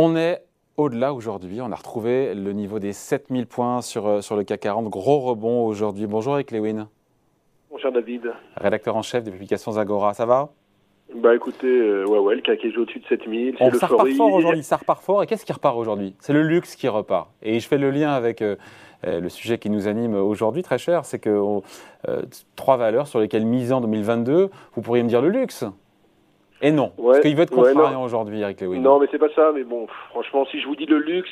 On est au-delà aujourd'hui. On a retrouvé le niveau des 7000 points sur, euh, sur le CAC 40. Gros rebond aujourd'hui. Bonjour Eric Lewin. Bonjour David. Rédacteur en chef des publications Zagora. Ça va? Bah écoutez, euh, ouais, ouais, le CAC est au-dessus de 7000. On, ça repart fort aujourd'hui. Ça repart fort. Et qu'est-ce qui repart aujourd'hui? C'est le luxe qui repart. Et je fais le lien avec. Euh, le sujet qui nous anime aujourd'hui, très cher, c'est que trois valeurs sur lesquelles miser en 2022, vous pourriez me dire le luxe. Et non, parce qu'il veut être contrariant aujourd'hui, Eric Lewin. Non, mais c'est pas ça. Mais bon, franchement, si je vous dis le luxe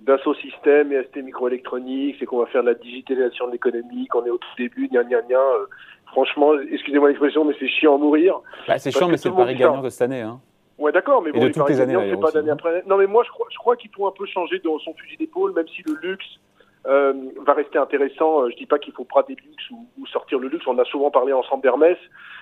d'Assaut Système et ST Microélectronique, c'est qu'on va faire de la digitalisation de l'économie, qu'on est au tout début, gna gna gna. Euh, franchement, excusez-moi l'expression, mais c'est chiant à mourir. Bah, c'est chiant, mais c'est le pari gagnant de cette année. Hein. Ouais, d'accord, mais bon, de toutes les années, c'est pas d'année hein. après. Non, mais moi, je crois, je crois un peu changer dans son fusil d'épaule, même si le luxe euh, va rester intéressant. Euh, je dis pas qu'il faut brader le luxe ou, sortir le luxe. On a souvent parlé ensemble d'Hermès.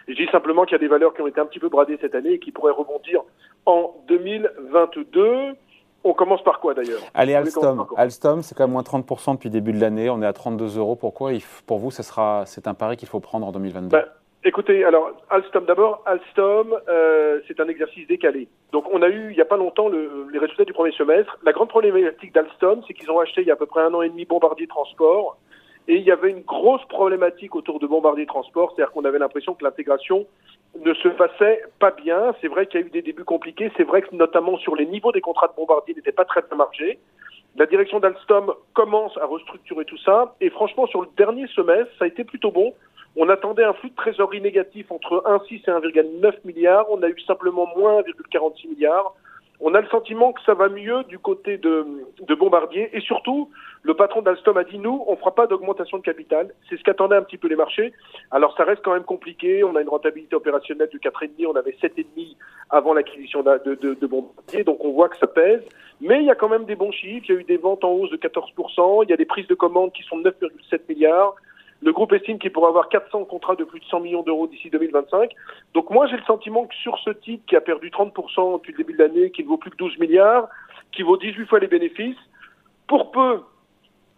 Je dis simplement qu'il y a des valeurs qui ont été un petit peu bradées cette année et qui pourraient rebondir en 2022. On commence par quoi d'ailleurs? Allez, Alstom. Alstom, c'est quand même moins 30% depuis le début de l'année. On est à 32 euros. Pourquoi? Pour vous, c'est un pari qu'il faut prendre en 2022 Écoutez, alors Alstom d'abord. Alstom, euh, c'est un exercice décalé. Donc on a eu il n'y a pas longtemps le, les résultats du premier semestre. La grande problématique d'Alstom, c'est qu'ils ont acheté il y a à peu près un an et demi Bombardier Transport. Et il y avait une grosse problématique autour de Bombardier Transport, c'est-à-dire qu'on avait l'impression que l'intégration ne se passait pas bien. C'est vrai qu'il y a eu des débuts compliqués. C'est vrai que notamment sur les niveaux des contrats de Bombardier n'étaient pas très bien margés. La direction d'Alstom commence à restructurer tout ça. Et franchement, sur le dernier semestre, ça a été plutôt bon. On attendait un flux de trésorerie négatif entre 1,6 et 1,9 milliard. On a eu simplement moins 1,46 milliard. On a le sentiment que ça va mieux du côté de, de Bombardier. Et surtout, le patron d'Alstom a dit, nous, on ne fera pas d'augmentation de capital. C'est ce qu'attendaient un petit peu les marchés. Alors, ça reste quand même compliqué. On a une rentabilité opérationnelle de 4,5. On avait 7,5 avant l'acquisition de, de, de, Bombardier. Donc, on voit que ça pèse. Mais il y a quand même des bons chiffres. Il y a eu des ventes en hausse de 14%. Il y a des prises de commandes qui sont de 9,7 milliards. Le groupe estime qu'il pourrait avoir 400 contrats de plus de 100 millions d'euros d'ici 2025. Donc moi, j'ai le sentiment que sur ce titre qui a perdu 30% depuis le début de l'année, qui ne vaut plus que 12 milliards, qui vaut 18 fois les bénéfices, pour peu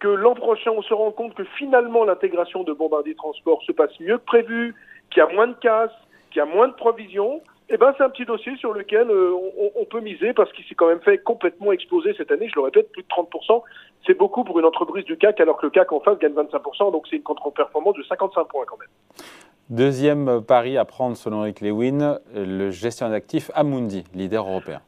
que l'an prochain, on se rend compte que finalement l'intégration de Bombardier Transport se passe mieux que prévu, qu'il y a moins de casse, qu'il y a moins de provisions, eh ben, c'est un petit dossier sur lequel euh, on, peut miser parce qu'il s'est quand même fait complètement exploser cette année. Je le répète, plus de 30%. C'est beaucoup pour une entreprise du CAC alors que le CAC en face gagne 25%. Donc c'est une contre-performance de 55 points quand même. Deuxième pari à prendre selon Eric Lewin, le gestionnaire d'actifs Amundi, leader européen.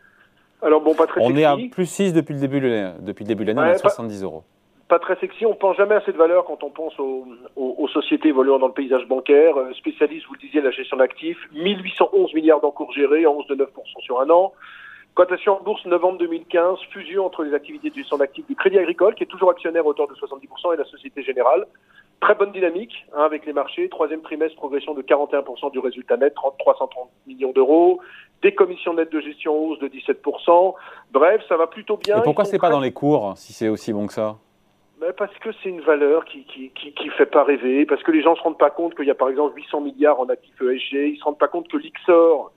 Alors bon, pas très On est à plus 6 depuis le début de l'année. Depuis le début de l'année, on est à 70 euros pas très sexy. On pense jamais à cette valeur quand on pense aux, aux, sociétés évoluant dans le paysage bancaire. Euh, spécialiste, vous le disiez, la gestion d'actifs. 1811 milliards d'encours gérés, en hausse de 9% sur un an. Cotation en bourse novembre 2015, fusion entre les activités de gestion d'actifs du Crédit Agricole, qui est toujours actionnaire à hauteur de 70%, et la Société Générale. Très bonne dynamique hein, avec les marchés. Troisième trimestre, progression de 41% du résultat net, 30, 330 millions d'euros. Des commissions nettes de gestion hausse de 17%. Bref, ça va plutôt bien. Et pourquoi c'est pas dans les cours si c'est aussi bon que ça? Parce que c'est une valeur qui, qui, qui, fait pas rêver, parce que les gens se rendent pas compte qu'il y a par exemple 800 milliards en actifs ESG, ils se rendent pas compte que l'IXOR,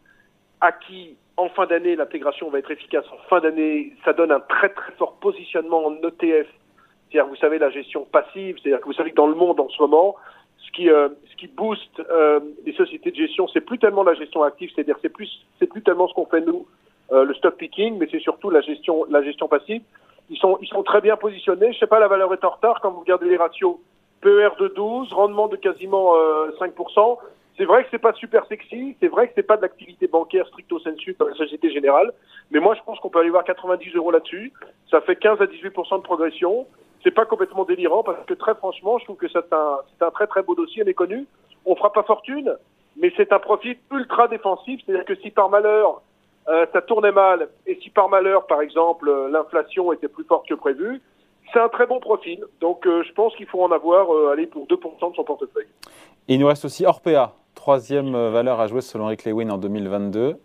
acquis en fin d'année, l'intégration va être efficace en fin d'année, ça donne un très très fort positionnement en ETF, c'est-à-dire vous savez la gestion passive, c'est-à-dire que vous savez que dans le monde en ce moment, ce qui, euh, ce qui booste euh, les sociétés de gestion, c'est plus tellement la gestion active, c'est-à-dire c'est plus c'est plus tellement ce qu'on fait nous, euh, le stock picking, mais c'est surtout la gestion la gestion passive. Ils sont, ils sont très bien positionnés. Je sais pas, la valeur est en retard quand vous regardez les ratios. PER de 12, rendement de quasiment 5%. Euh, c'est vrai que c'est pas super sexy, c'est vrai que c'est pas de l'activité bancaire stricto sensu dans la Société Générale, mais moi je pense qu'on peut aller voir 90 euros là-dessus. Ça fait 15 à 18% de progression. C'est pas complètement délirant parce que très franchement, je trouve que c'est un, un très très beau dossier méconnu. On fera pas fortune, mais c'est un profit ultra défensif, c'est-à-dire que si par malheur euh, ça tournait mal, et si par malheur, par exemple, euh, l'inflation était plus forte que prévu, c'est un très bon profil. Donc euh, je pense qu'il faut en avoir aller pour 2% de son portefeuille. il nous reste aussi Orpea, troisième valeur à jouer selon Rick Lewin en 2022.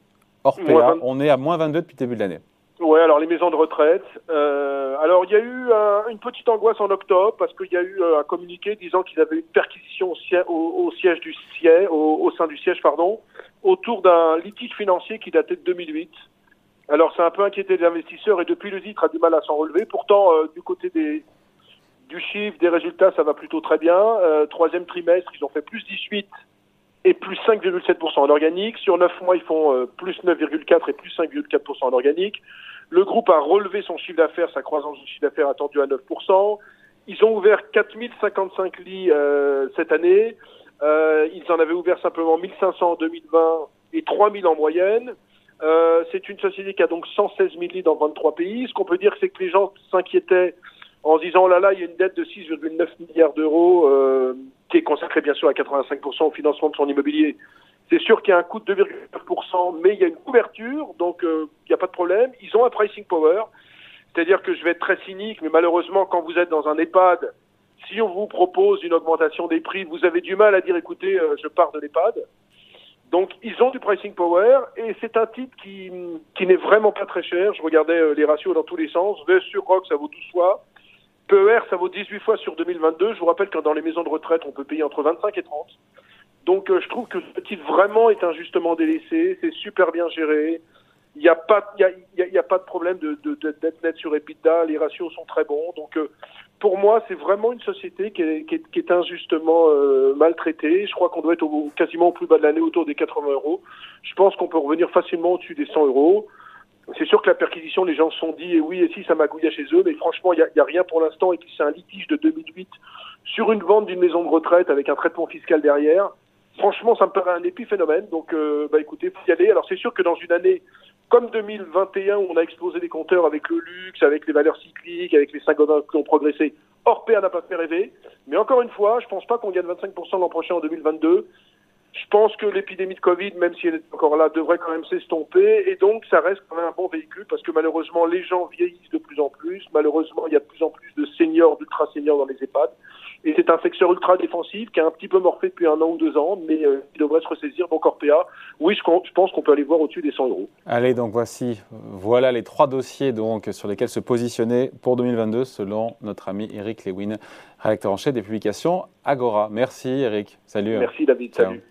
Orpea, on est à moins 22 depuis le début de l'année. Oui, alors les maisons de retraite. alors il y a eu une petite angoisse en octobre parce qu'il y a eu un communiqué disant qu'ils avaient eu une perquisition au, siège du siège, au, sein du siège, pardon, autour d'un litige financier qui datait de 2008. Alors a un peu inquiété les investisseurs et depuis le titre a du mal à s'en relever. Pourtant, euh, du côté des, du chiffre, des résultats, ça va plutôt très bien. Euh, troisième trimestre, ils ont fait plus 18 et plus 5,7% en organique. Sur 9 mois, ils font euh, plus 9,4 et plus 5,4% en organique. Le groupe a relevé son chiffre d'affaires, sa croissance du chiffre d'affaires attendue à 9%. Ils ont ouvert 4055 lits cette année. Euh, ils en avaient ouvert simplement 1500 en 2020 et 3000 en moyenne. Euh, c'est une société qui a donc 116 000 lits dans 23 pays. Ce qu'on peut dire, c'est que les gens s'inquiétaient en se disant, oh là là, il y a une dette de 6,9 milliards d'euros euh, qui est consacrée bien sûr à 85% au financement de son immobilier. C'est sûr qu'il y a un coût de 2,9%, mais il y a une couverture, donc euh, il n'y a pas de problème. Ils ont un pricing power, c'est-à-dire que je vais être très cynique, mais malheureusement, quand vous êtes dans un EHPAD, si on vous propose une augmentation des prix, vous avez du mal à dire, écoutez, euh, je pars de l'EHPAD. Donc ils ont du pricing power et c'est un titre qui, qui n'est vraiment pas très cher. Je regardais euh, les ratios dans tous les sens. V sur Rock, ça vaut 12 fois. PER, ça vaut 18 fois sur 2022. Je vous rappelle que dans les maisons de retraite, on peut payer entre 25 et 30. Donc euh, je trouve que ce titre vraiment est injustement délaissé. C'est super bien géré. Il n'y a pas, y a, a, pas de problème de, de, net sur EBITDA. Les ratios sont très bons. Donc euh, pour moi, c'est vraiment une société qui est, injustement euh, maltraitée. Je crois qu'on doit être quasiment au plus bas de l'année, autour des 80 euros. Je pense qu'on peut revenir facilement au-dessus des 100 euros. C'est sûr que la perquisition, les gens se sont dit, et oui, et si, ça magouillait chez eux, mais franchement, il n'y a, rien pour l'instant, et puis c'est un litige de 2008 sur une vente d'une maison de retraite avec un traitement fiscal derrière. Franchement, ça me paraît un épiphénomène, donc euh, bah écoutez, faut y aller. Alors c'est sûr que dans une année comme 2021 où on a explosé les compteurs avec le luxe, avec les valeurs cycliques, avec les 5 qui ont progressé, Orpea n'a pas fait rêver. Mais encore une fois, je pense pas qu'on gagne 25% l'an prochain en 2022. Je pense que l'épidémie de Covid, même si elle est encore là, devrait quand même s'estomper. Et donc, ça reste quand même un bon véhicule parce que malheureusement, les gens vieillissent de plus en plus. Malheureusement, il y a de plus en plus de seniors, d'ultra seniors dans les EHPAD. Et c'est un secteur ultra défensif qui a un petit peu morphé depuis un an ou deux ans, mais euh, qui devrait se ressaisir. Donc Orpea, oui, je, je pense qu'on peut aller voir au-dessus des 100 euros. Allez, donc voici, voilà les trois dossiers donc, sur lesquels se positionner pour 2022 selon notre ami Eric Lewin, rédacteur en chef des publications Agora. Merci Eric. Salut. Merci David. Ciao. Salut.